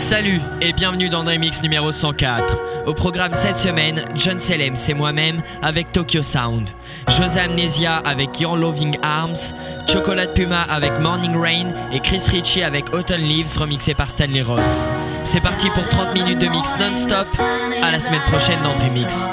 Salut et bienvenue dans Dreamix numéro 104. Au programme cette semaine, John Selem, c'est moi-même avec Tokyo Sound. José Amnesia avec Your Loving Arms, Chocolate Puma avec Morning Rain et Chris Ritchie avec Autumn Leaves remixé par Stanley Ross. C'est parti pour 30 minutes de mix non-stop. À la semaine prochaine dans Dreamix.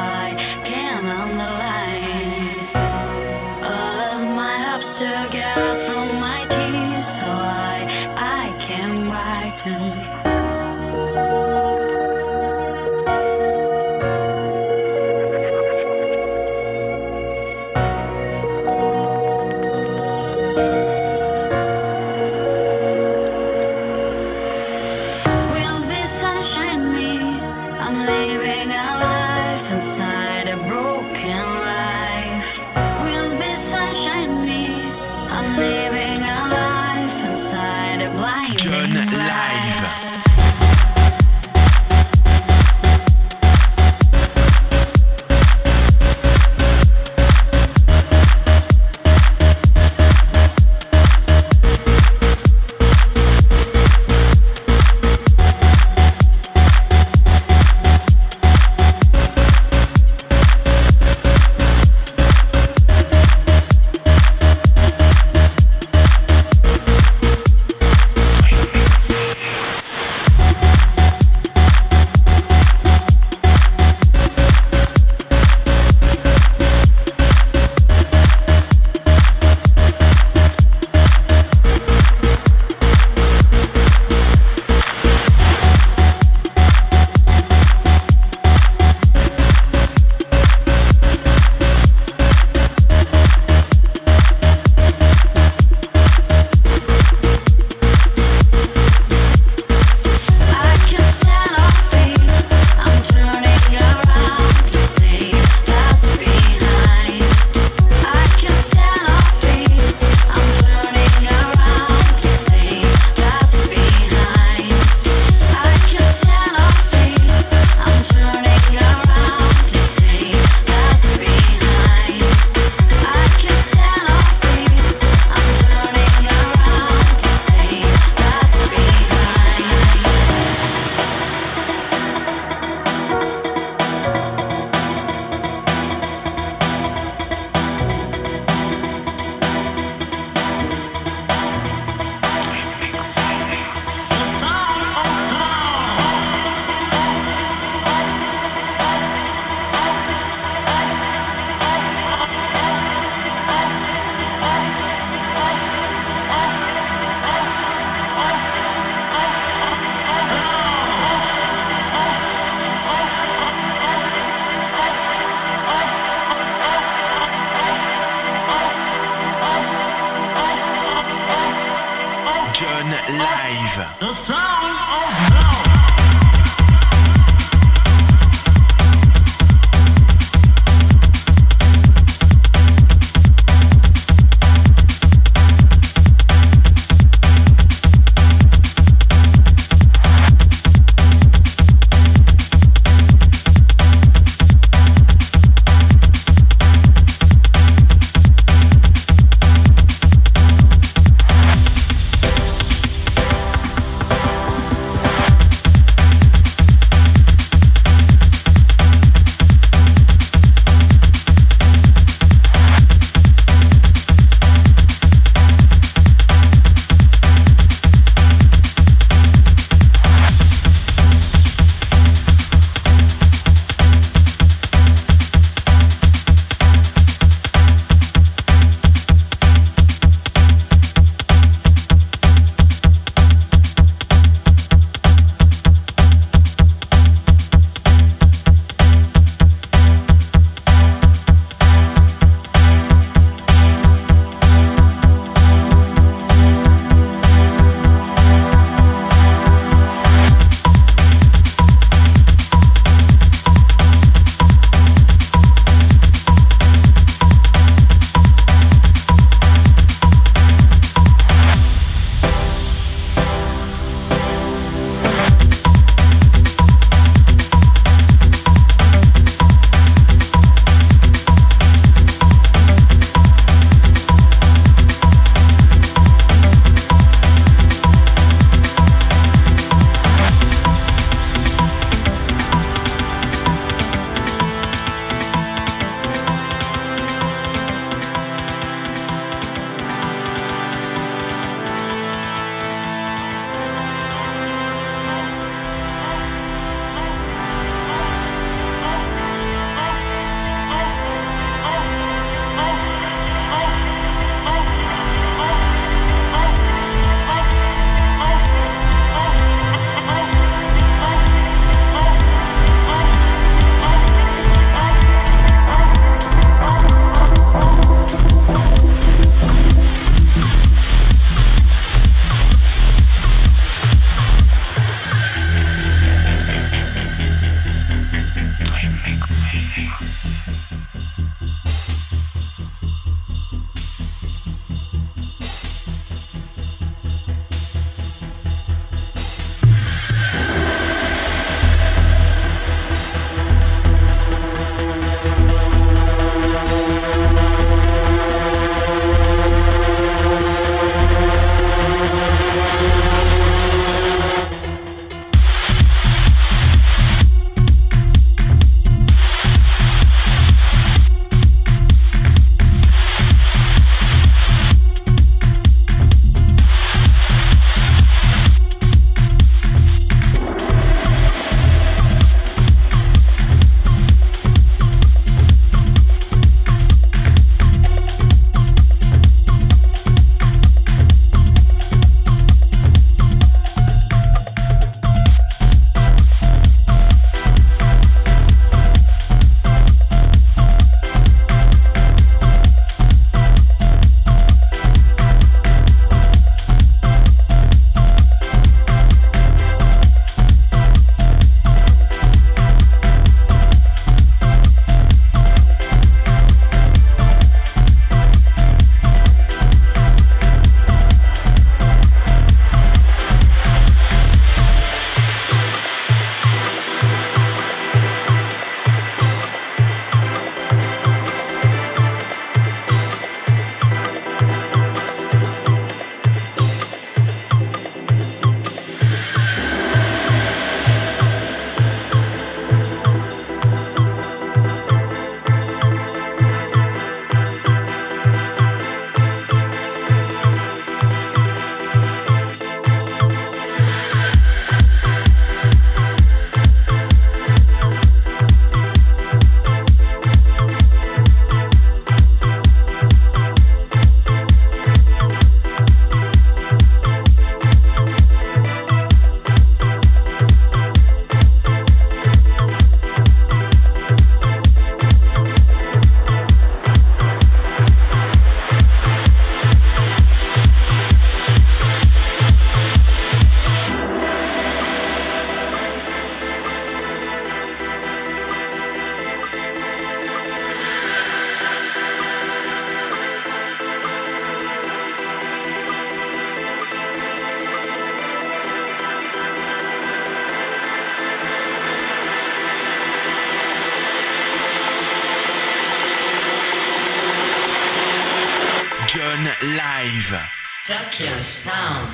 Live. Tokyo Sound.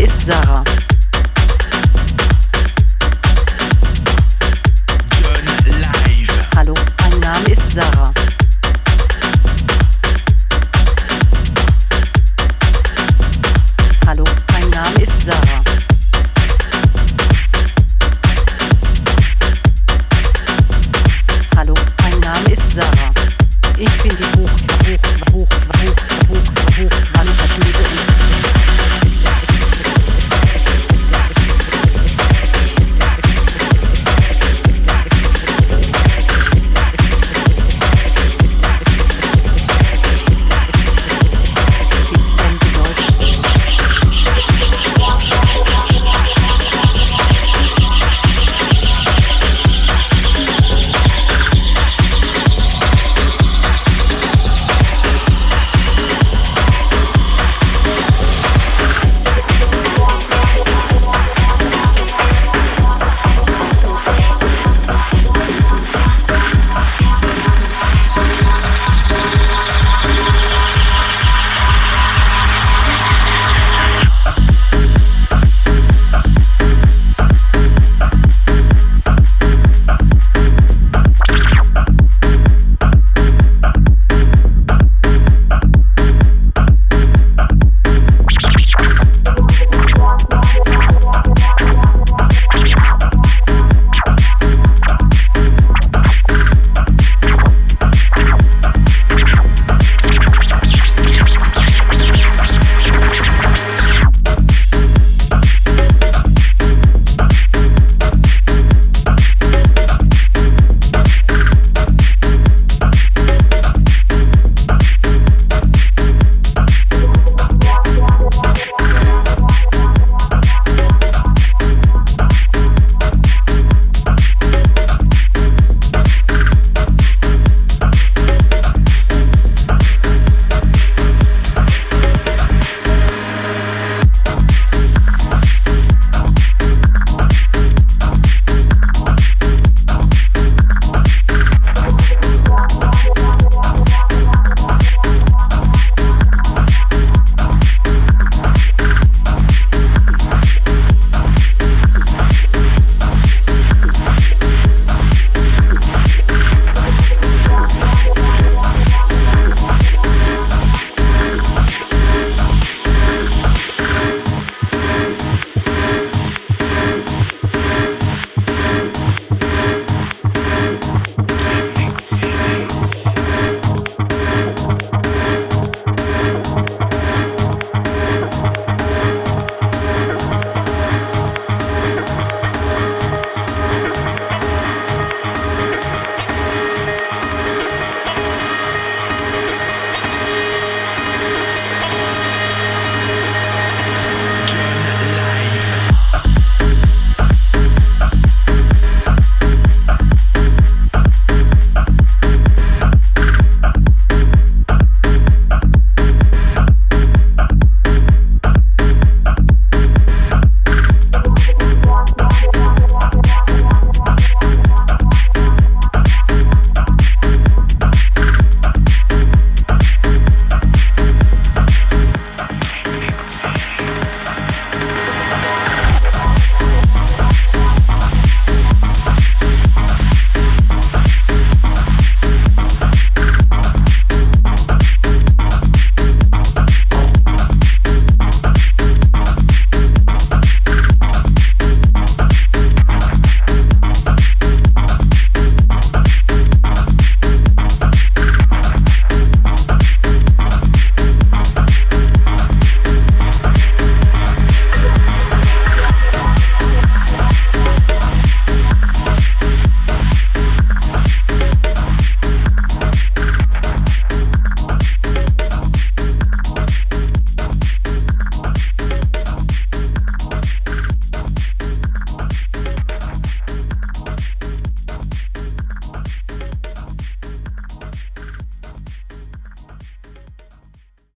ist Sarah.